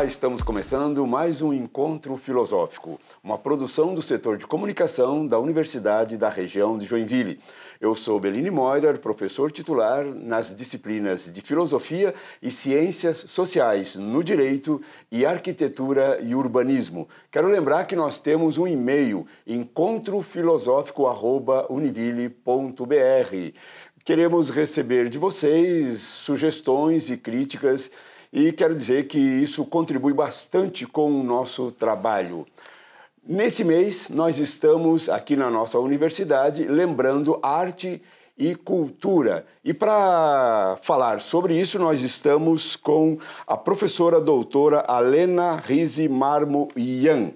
Olá, estamos começando mais um encontro filosófico, uma produção do setor de comunicação da Universidade da Região de Joinville. Eu sou Beline Moirer, professor titular nas disciplinas de Filosofia e Ciências Sociais no Direito e Arquitetura e Urbanismo. Quero lembrar que nós temos um e-mail, encontrofilosófico.univille.br. Queremos receber de vocês sugestões e críticas e quero dizer que isso contribui bastante com o nosso trabalho. Nesse mês, nós estamos aqui na nossa universidade lembrando arte e cultura. E para falar sobre isso, nós estamos com a professora doutora Alena Rizi Marmo Yan.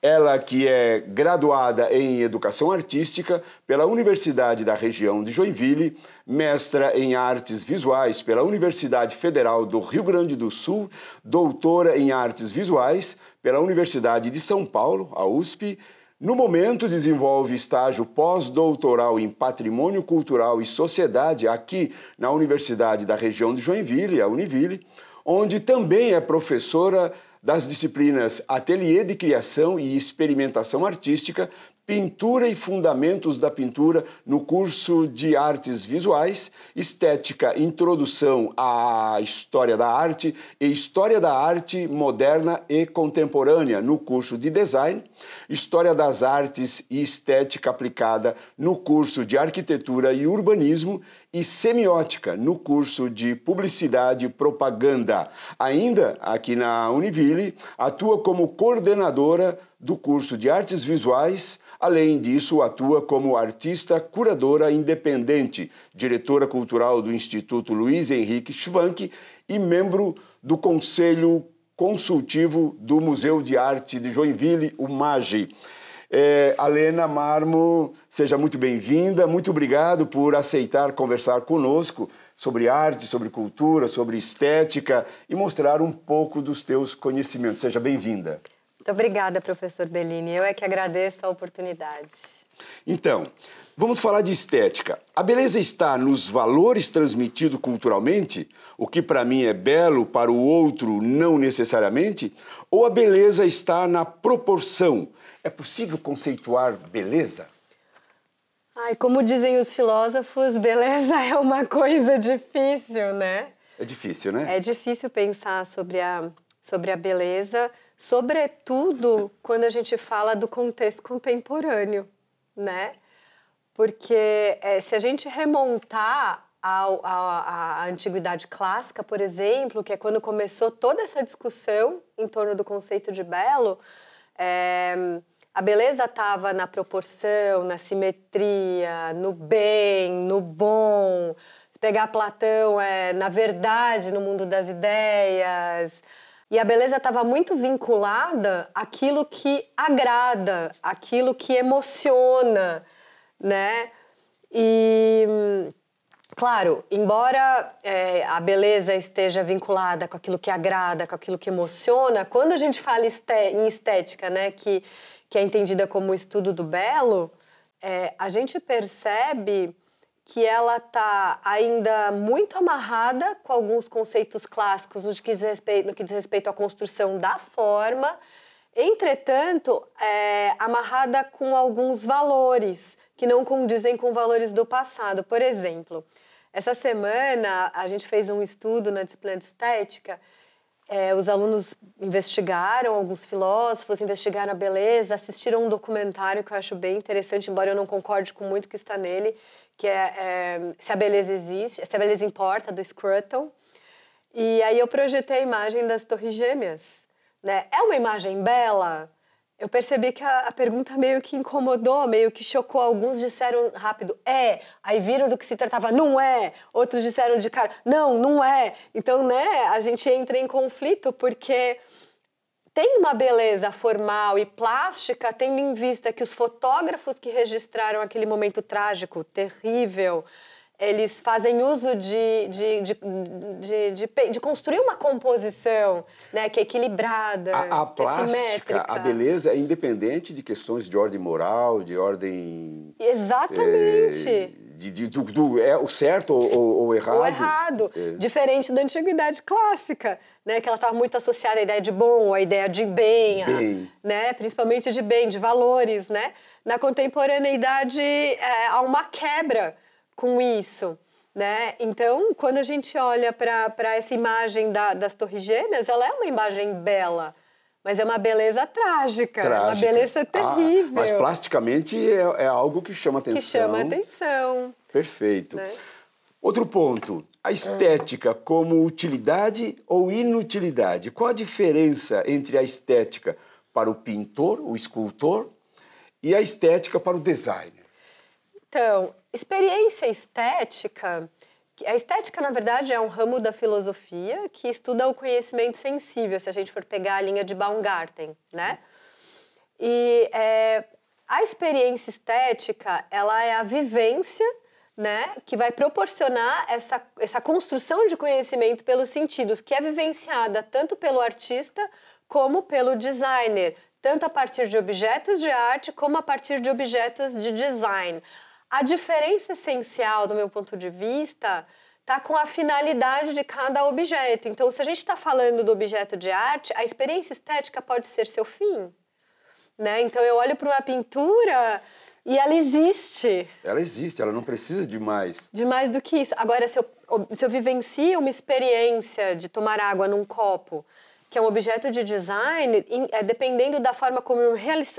Ela que é graduada em Educação Artística pela Universidade da Região de Joinville, mestra em Artes Visuais pela Universidade Federal do Rio Grande do Sul, doutora em Artes Visuais pela Universidade de São Paulo, a USP. No momento, desenvolve estágio pós-doutoral em Patrimônio Cultural e Sociedade aqui na Universidade da Região de Joinville, a Univille, onde também é professora das disciplinas Ateliê de Criação e Experimentação Artística, Pintura e Fundamentos da Pintura no curso de Artes Visuais, Estética, Introdução à História da Arte e História da Arte Moderna e Contemporânea no curso de Design, História das Artes e Estética Aplicada no curso de Arquitetura e Urbanismo e Semiótica no curso de Publicidade e Propaganda. Ainda aqui na Univille, atua como coordenadora do curso de Artes Visuais Além disso, atua como artista curadora independente, diretora cultural do Instituto Luiz Henrique Schwanck e membro do Conselho Consultivo do Museu de Arte de Joinville, o MAGE. É, Alena Marmo, seja muito bem-vinda, muito obrigado por aceitar conversar conosco sobre arte, sobre cultura, sobre estética e mostrar um pouco dos teus conhecimentos. Seja bem-vinda. Muito obrigada, professor Bellini. Eu é que agradeço a oportunidade. Então, vamos falar de estética. A beleza está nos valores transmitidos culturalmente, o que para mim é belo, para o outro não necessariamente? Ou a beleza está na proporção? É possível conceituar beleza? Ai, como dizem os filósofos, beleza é uma coisa difícil, né? É difícil, né? É difícil pensar sobre a, sobre a beleza sobretudo quando a gente fala do contexto contemporâneo, né? Porque é, se a gente remontar à antiguidade clássica, por exemplo, que é quando começou toda essa discussão em torno do conceito de belo, é, a beleza estava na proporção, na simetria, no bem, no bom. Se pegar Platão, é na verdade, no mundo das ideias. E a beleza estava muito vinculada àquilo que agrada, àquilo que emociona, né? E, claro, embora é, a beleza esteja vinculada com aquilo que agrada, com aquilo que emociona, quando a gente fala em estética, né, que, que é entendida como estudo do belo, é, a gente percebe que ela está ainda muito amarrada com alguns conceitos clássicos no que diz respeito, no que diz respeito à construção da forma, entretanto, é, amarrada com alguns valores que não condizem com valores do passado. Por exemplo, essa semana a gente fez um estudo na disciplina de estética. É, os alunos investigaram, alguns filósofos investigaram a beleza, assistiram um documentário que eu acho bem interessante, embora eu não concorde com muito que está nele, que é, é, Se a Beleza Existe, Se a Beleza Importa, do Scruton. E aí eu projetei a imagem das Torres Gêmeas. Né? É uma imagem bela? Eu percebi que a, a, pergunta meio que incomodou, meio que chocou. Alguns disseram rápido, é. Aí viram do que se tratava, não é. Outros disseram de cara, não, não é. Então, né, a gente entra em conflito porque tem uma beleza formal e plástica, tendo em vista que os fotógrafos que registraram aquele momento trágico, terrível, eles fazem uso de, de, de, de, construir uma composição né, que é equilibrada, a, a é plástica, A beleza é independente de questões de ordem moral, de ordem... Exatamente. É, de, de do, do, é o certo ou, ou, ou errado. O errado, é. diferente da antiguidade clássica, né, que ela estava muito associada à ideia de bom, à ideia de bem, bem. A, né, principalmente de bem, de valores, né? Na contemporaneidade é, há uma quebra com isso. Né? Então, quando a gente olha para essa imagem da, das Torres Gêmeas, ela é uma imagem bela, mas é uma beleza trágica, trágica. uma beleza terrível. Ah, mas plasticamente é, é, algo que chama atenção. Que chama atenção. Perfeito. Né? Outro ponto, a estética como utilidade ou inutilidade. Qual a diferença entre a estética para o pintor, o escultor, e a estética para o designer? Então, experiência estética. A estética, na verdade, é um ramo da filosofia que estuda o conhecimento sensível, se a gente for pegar a linha de Baumgarten, né? E é, a experiência estética, ela é a vivência, né, que vai proporcionar essa, essa construção de conhecimento pelos sentidos, que é vivenciada tanto pelo artista como pelo designer, tanto a partir de objetos de arte como a partir de objetos de design. A diferença essencial, do meu ponto de vista, está com a finalidade de cada objeto. Então, se a gente está falando do objeto de arte, a experiência estética pode ser seu fim. Né? Então, eu olho para uma pintura e ela existe. Ela existe, ela não precisa de mais. De mais do que isso. Agora, se eu, se eu vivencio uma experiência de tomar água num copo, que é um objeto de design, é, dependendo da forma como eu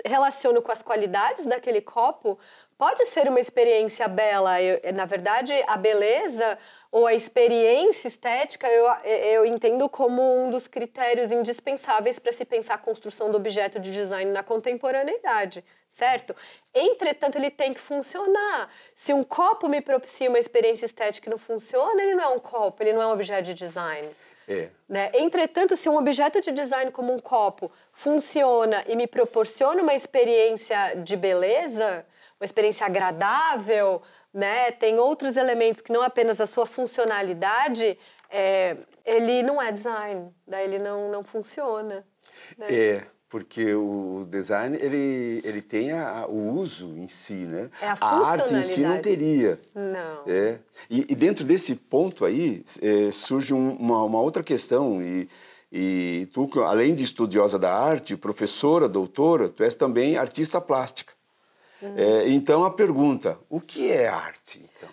relaciono com as qualidades daquele copo, pode ser uma experiência bela. Eu, na verdade, a beleza ou a experiência estética eu, eu entendo como um dos critérios indispensáveis para se pensar a construção do objeto de design na contemporaneidade, certo? Entretanto, ele tem que funcionar. Se um copo me propicia uma experiência estética e não funciona, ele não é um copo, ele não é um objeto de design. É. Né? Entretanto, se um objeto de design como um copo funciona e me proporciona uma experiência de beleza, uma experiência agradável, né? Tem outros elementos que não apenas a sua funcionalidade, é, ele não é design, daí ele não, não funciona. Né? É, porque o design ele, ele tem a, o uso em si, né? É a, a arte em si não teria. Não. É. E, e dentro desse ponto aí é, surge um, uma, uma outra questão e e tu, além de estudiosa da arte, professora, doutora, tu és também artista plástica. É, então a pergunta, o que é arte, então?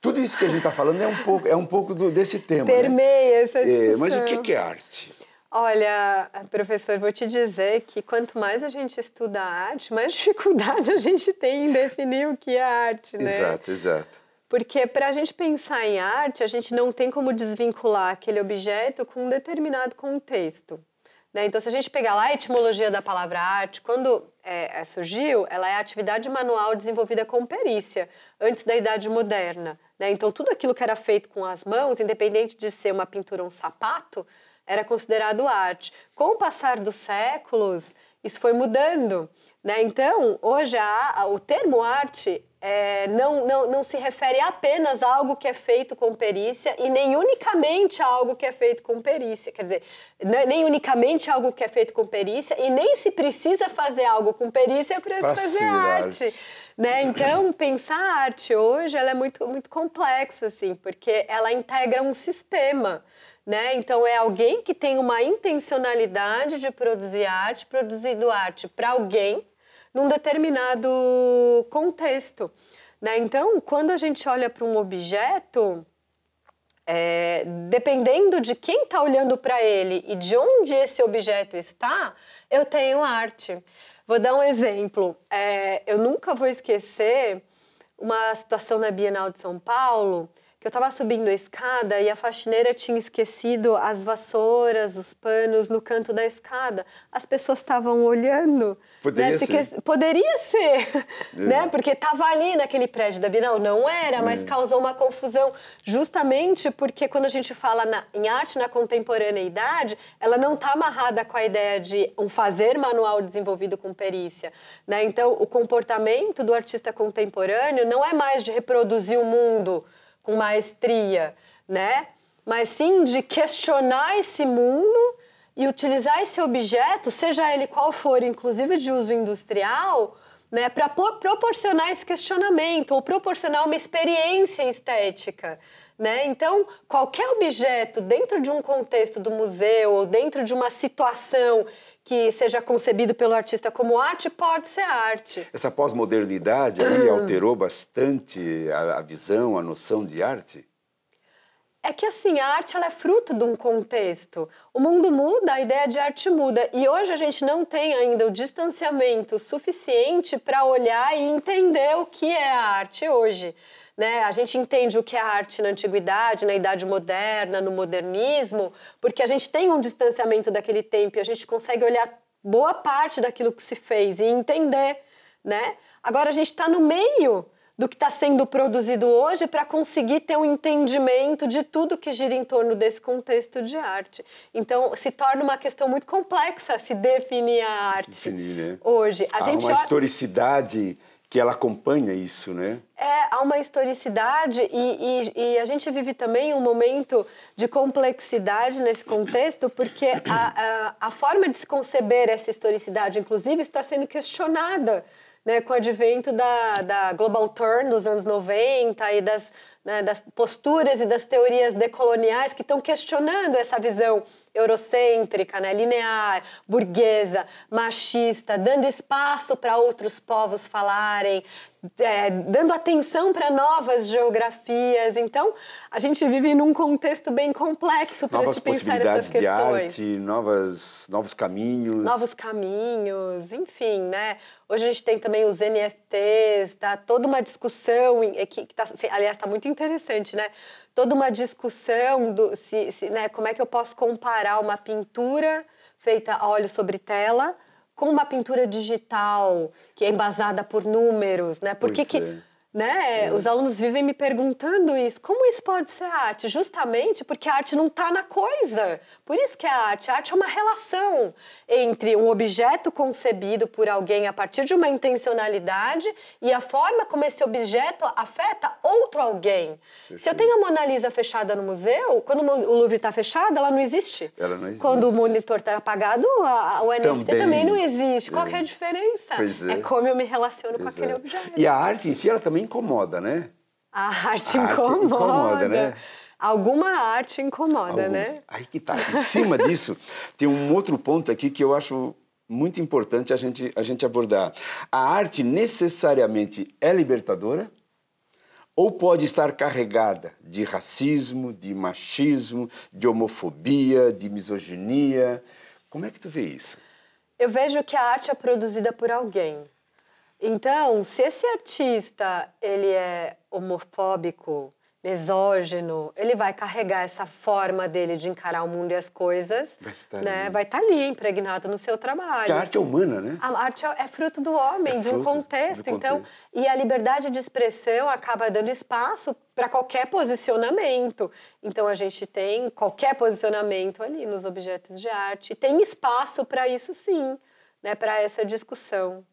Tudo isso que a gente está falando é um pouco, é um pouco do, desse tema. Né? Permeia né? essa discussão. É, mas o que é arte? Olha, professor, vou te dizer que quanto mais a gente estuda a arte, mais dificuldade a gente tem em definir o que é arte, né? Exato, exato. Porque para a gente pensar em arte, a gente não tem como desvincular aquele objeto com um determinado contexto. Né? Então, se a gente pegar lá a etimologia da palavra arte, quando é, é, surgiu, ela é a atividade manual desenvolvida com perícia, antes da Idade Moderna. Né? Então, tudo aquilo que era feito com as mãos, independente de ser uma pintura ou um sapato, era considerado arte. Com o passar dos séculos, isso foi mudando. Né? Então, hoje, a, o termo arte é, não, não, não se refere apenas a algo que é feito com perícia e nem unicamente a algo que é feito com perícia. Quer dizer, é nem unicamente algo que é feito com perícia e nem se precisa fazer algo com perícia para fazer arte. arte. Né? Então, pensar a arte hoje ela é muito, muito complexa, assim, porque ela integra um sistema. Né? Então, é alguém que tem uma intencionalidade de produzir arte, produzindo arte para alguém num determinado contexto. Né? Então, quando a gente olha para um objeto, é, dependendo de quem está olhando para ele e de onde esse objeto está, eu tenho arte. Vou dar um exemplo. É, eu nunca vou esquecer uma situação na Bienal de São Paulo que eu estava subindo a escada e a faxineira tinha esquecido as vassouras, os panos no canto da escada. As pessoas estavam olhando. Poderia né? ser. Poderia ser, é. né? Porque estava ali naquele prédio da Bienal. Não era, mas é. causou uma confusão. Justamente porque quando a gente fala na, em arte na contemporaneidade, ela não está amarrada com a ideia de um fazer manual desenvolvido com perícia. Né? Então, o comportamento do artista contemporâneo não é mais de reproduzir o mundo com maestria, né? Mas sim de questionar esse mundo e utilizar esse objeto, seja ele qual for, inclusive de uso industrial, né, para proporcionar esse questionamento ou proporcionar uma experiência estética. Né? Então, qualquer objeto dentro de um contexto do museu ou dentro de uma situação que seja concebido pelo artista como arte pode ser arte. Essa pós-modernidade alterou bastante a, a visão, a noção de arte? É que assim, a arte ela é fruto de um contexto. O mundo muda, a ideia de arte muda. E hoje a gente não tem ainda o distanciamento suficiente para olhar e entender o que é a arte hoje. Né? A gente entende o que é arte na antiguidade, na idade moderna, no modernismo, porque a gente tem um distanciamento daquele tempo e a gente consegue olhar boa parte daquilo que se fez e entender. Né? Agora a gente está no meio do que está sendo produzido hoje para conseguir ter um entendimento de tudo que gira em torno desse contexto de arte. Então, se torna uma questão muito complexa se definir a arte definir, né? hoje. A Há gente uma historicidade que ela acompanha isso, né? É, há uma historicidade e, e, e, a gente vive também um momento de complexidade nesse contexto, porque a, a, a forma de se conceber essa historicidade, inclusive, está sendo questionada né, com o advento da, da Global Turn dos anos 90 e das, né, das posturas e das teorias decoloniais que estão questionando essa visão eurocêntrica, né, linear, burguesa, machista, dando espaço para outros povos falarem, é, dando atenção para novas geografias. Então, a gente vive num contexto bem complexo para se pensar essas questões. Novas possibilidades de arte, novas, novos caminhos. Novos caminhos, enfim, né? Hoje a gente tem também os NFTs, tá? Toda uma discussão que, que tá, aliás, está muito interessante, né? Toda uma discussão do se, se, né, como é que eu posso comparar uma pintura feita a óleo sobre tela com uma pintura digital que é embasada por números, né? Por que, que é. Né? É. Os alunos vivem me perguntando isso. Como isso pode ser arte? Justamente porque a arte não está na coisa. Por isso que é arte. A arte é uma relação entre um objeto concebido por alguém a partir de uma intencionalidade e a forma como esse objeto afeta outro alguém. Se eu tenho a Mona Lisa fechada no museu, quando o Louvre está fechado, ela não existe. Ela não existe. Quando o monitor está apagado, a, o NFT também, também não existe. Qual é a diferença? É. é como eu me relaciono Pois com aquele é. objeto. E a arte em si, ela também incomoda, né? A arte, a incomoda. arte incomoda, né? Alguma arte incomoda, Alguns. né? Aí que tá. Em cima disso, tem um outro ponto aqui que eu acho muito importante a gente, a gente abordar. A arte necessariamente é libertadora ou pode estar carregada de racismo, de machismo, de homofobia, de misoginia. Como é que tu vê isso? Eu vejo que a arte é produzida por alguém. Então, se esse artista ele é homofóbico, misógino, ele vai carregar essa forma dele de encarar o mundo e as coisas, vai estar, né? vai estar ali impregnado no seu trabalho. Porque a arte é humana, né? A arte é, é fruto do homem, é de um contexto. Então, e a liberdade de expressão acaba dando espaço para qualquer posicionamento. Então, a gente tem qualquer posicionamento ali nos objetos de arte. Tem espaço para isso, sim, né? Para essa discussão.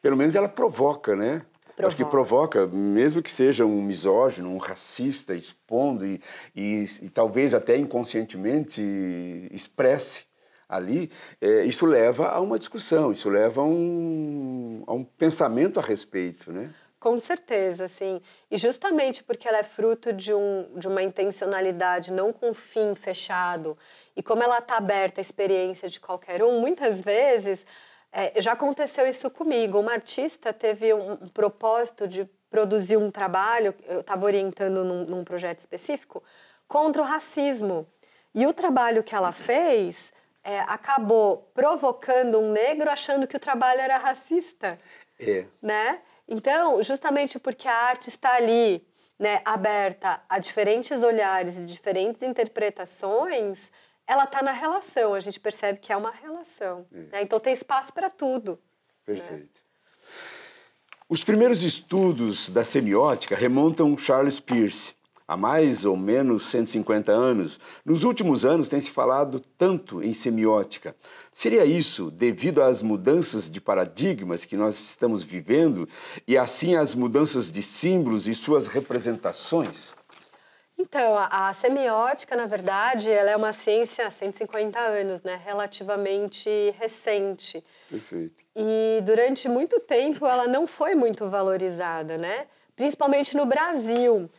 Pelo menos ela provoca, né? Provoca. Acho que provoca, mesmo que seja um misógino, um racista, expondo e, e, e talvez até inconscientemente expresse ali, é, isso leva a uma discussão, isso leva a um, a um pensamento a respeito, né? Com certeza, sim. E justamente porque ela é fruto de, um, de uma intencionalidade, não com fim fechado, e como ela está aberta à experiência de qualquer um, muitas vezes é, já aconteceu isso comigo. Uma artista teve um, um propósito de produzir um trabalho, eu estava orientando num, num, projeto específico, contra o racismo. E o trabalho que ela fez é, acabou provocando um negro achando que o trabalho era racista. É. Né? Então, justamente porque a arte está ali, né, aberta a diferentes olhares e diferentes interpretações, ela está na relação, a gente percebe que é uma relação. É. Né? Então tem espaço para tudo. Né? Perfeito. Né? Os primeiros estudos da semiótica remontam Charles Peirce, há mais ou menos 150 anos. Nos últimos anos tem se falado tanto em semiótica. Seria isso devido às mudanças de paradigmas que nós estamos vivendo e assim às mudanças de símbolos e suas representações? Então, a, a, semiótica, na verdade, ela é uma ciência há 150 anos, né? Relativamente recente. Perfeito. E durante muito tempo ela não foi muito valorizada, né? Principalmente no Brasil.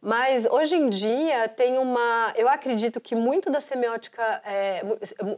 Mas hoje em dia tem uma. Eu acredito que muito da semiótica. É,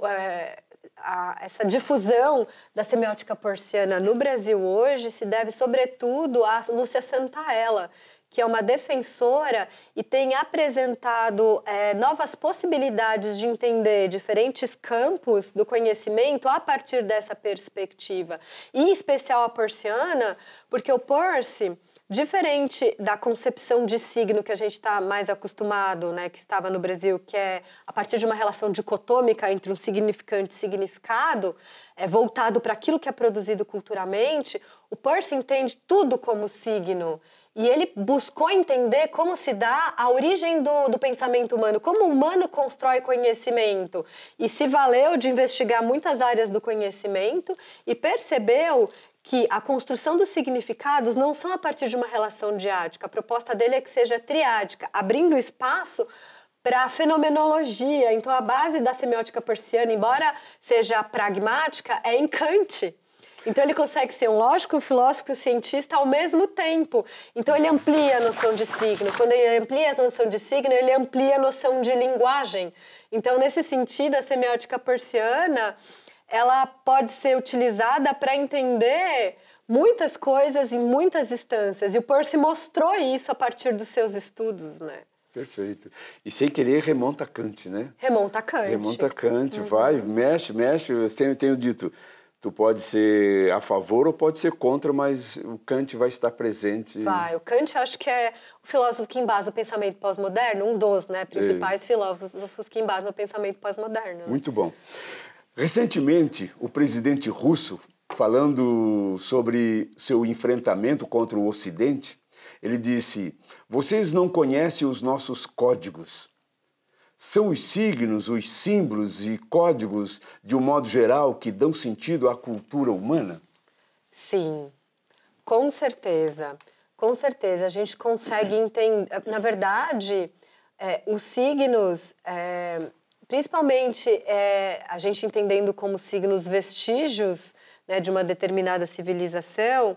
é, a, essa difusão da semiótica porciana no Brasil hoje se deve, sobretudo, a Lúcia Santaella que é uma defensora e tem apresentado é, novas possibilidades de entender diferentes campos do conhecimento a partir dessa perspectiva. E em especial a persiana, porque o Percy, diferente da concepção de signo que a gente está mais acostumado, né, que estava no Brasil, que é a partir de uma relação dicotômica entre um significante e significado, é, voltado para aquilo que é produzido culturalmente, o Percy entende tudo como signo. E ele buscou entender como se dá a origem do, do pensamento humano, como o humano constrói conhecimento. E se valeu de investigar muitas áreas do conhecimento e percebeu que a construção dos significados não são a partir de uma relação diática. A proposta dele é que seja triádica, abrindo espaço para a fenomenologia. Então, a base da semiótica persiana, embora seja pragmática, é em Kant. Então ele consegue ser um lógico, um filósofo e um cientista ao mesmo tempo. Então ele amplia a noção de signo. Quando ele amplia a noção de signo, ele amplia a noção de linguagem. Então, nesse sentido, a semiótica persiana ela pode ser utilizada para entender muitas coisas em muitas instâncias. E o Percy mostrou isso a partir dos seus estudos, né? Perfeito. E sem querer remonta a Kant, né? Remonta a Kant. Remonta a Kant, uhum. vai, mexe, mexe. Eu tenho, tenho dito, Tu pode ser a favor ou pode ser contra, mas o Kant vai estar presente. Vai. O Kant acho que é o filósofo que embasa o pensamento pós-moderno, um dos né, principais é. filósofos que embasam o pensamento pós-moderno. Muito bom. Recentemente, o presidente russo, falando sobre seu enfrentamento contra o Ocidente, ele disse: Vocês não conhecem os nossos códigos. São os signos, os símbolos e códigos, de um modo geral, que dão sentido à cultura humana? Sim, com certeza. Com certeza. A gente consegue entender. Na verdade, é, os signos, é, principalmente é, a gente entendendo como signos vestígios né, de uma determinada civilização,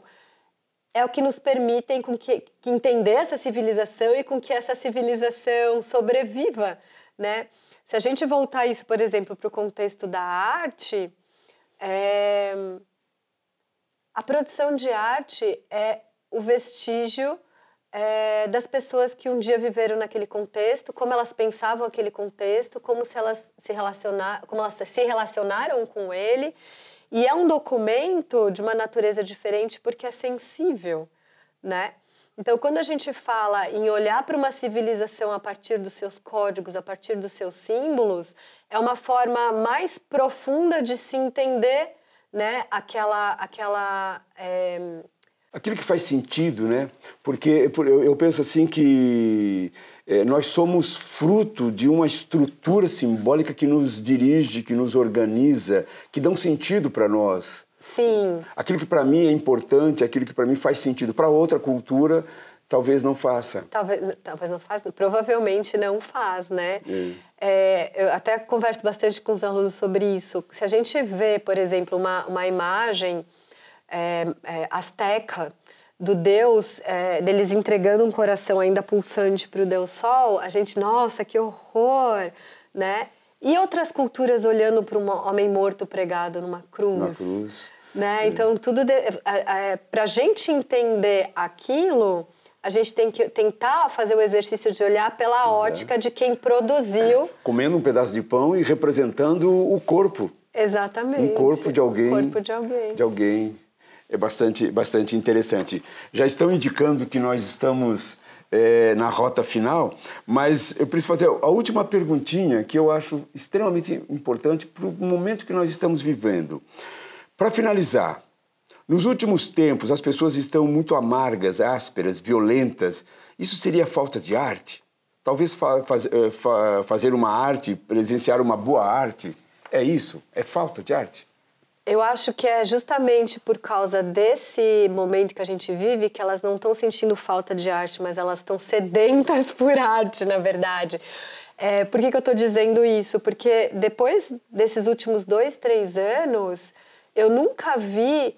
é o que nos permitem com que, que entender essa civilização e com que essa civilização sobreviva né? Se a gente voltar isso, por exemplo, para o contexto da arte, é... a produção de arte é o vestígio é, das pessoas que um dia viveram naquele contexto, como elas pensavam aquele contexto, como se elas se relacionar, como elas se relacionaram com ele, e é um documento de uma natureza diferente porque é sensível, né? Então, quando a gente fala em olhar para uma civilização a partir dos seus códigos, a partir dos seus símbolos, é uma forma mais profunda de se entender né, aquela. aquela é... Aquilo que faz sentido, né? Porque eu penso assim que nós somos fruto de uma estrutura simbólica que nos dirige, que nos organiza, que dá um sentido para nós. Sim. Aquilo que para mim é importante, aquilo que para mim faz sentido para outra cultura, talvez não faça. Talvez, talvez não faça, provavelmente não faz, né? É. É, eu até converso bastante com os alunos sobre isso. Se a gente vê, por exemplo, uma, uma imagem é, é, asteca do Deus, é, deles entregando um coração ainda pulsante para o Deus Sol, a gente, nossa, que horror, né? E outras culturas olhando para um homem morto pregado numa cruz. Na cruz. Né? Então, tudo para a gente entender aquilo, a gente tem que tentar fazer o exercício de olhar pela Exato. ótica de quem produziu. É, comendo um pedaço de pão e representando o corpo. Exatamente. Um corpo de alguém. Um corpo de alguém. De alguém. É bastante, bastante interessante. Já estão indicando que nós estamos é, na rota final, mas eu preciso fazer a última perguntinha que eu acho extremamente importante para o momento que nós estamos vivendo. Para finalizar, nos últimos tempos as pessoas estão muito amargas, ásperas, violentas. Isso seria falta de arte? Talvez fa faz, eh, fa fazer uma arte, presenciar uma boa arte, é isso? É falta de arte? Eu acho que é justamente por causa desse momento que a gente vive que elas não estão sentindo falta de arte, mas elas estão sedentas por arte, na verdade. É, por que, que eu estou dizendo isso? Porque depois desses últimos dois, três anos, eu nunca vi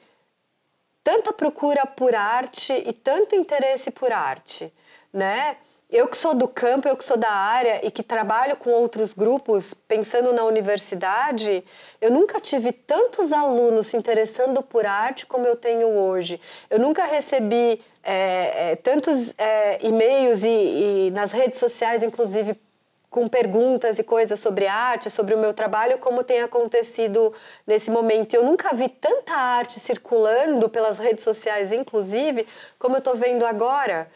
tanta procura por arte e tanto interesse por arte, né? Eu que sou do campo, eu que sou da área e que trabalho com outros grupos, pensando na universidade, eu nunca tive tantos alunos se interessando por arte como eu tenho hoje. Eu nunca recebi é, é, tantos é, e-mails e, e nas redes sociais, inclusive, com perguntas e coisas sobre arte, sobre o meu trabalho, como tem acontecido nesse momento. Eu nunca vi tanta arte circulando pelas redes sociais, inclusive, como eu estou vendo agora.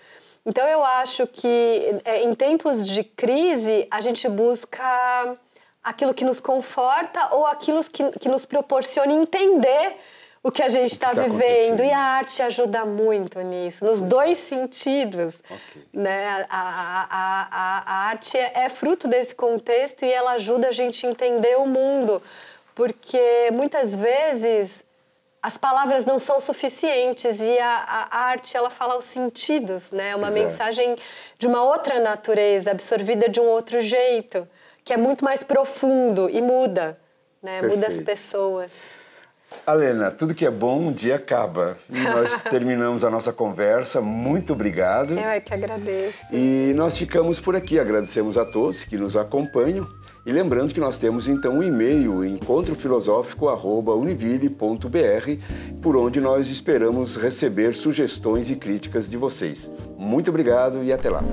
Então eu acho que é, em tempos de crise a gente busca aquilo que nos conforta ou aquilo que, que nos proporciona entender o que a gente está tá vivendo e a arte ajuda muito nisso, nos dois sentidos. Okay. Né? A, a, a, a arte é, é fruto desse contexto e ela ajuda a gente a entender o mundo, porque muitas vezes as palavras não são suficientes e a, a, arte ela fala os sentidos, né? Uma Exato. mensagem de uma outra natureza, absorvida de um outro jeito, que é muito mais profundo e muda, né? Perfeito. Muda as pessoas. Alena, tudo que é bom um dia acaba. E nós terminamos a nossa conversa. Muito obrigado. Eu é que agradeço. E nós ficamos por aqui. Agradecemos a todos que nos acompanham. E lembrando que nós temos então um e-mail, encontrofilosófico.univille.br, por onde nós esperamos receber sugestões e críticas de vocês. Muito obrigado e até lá.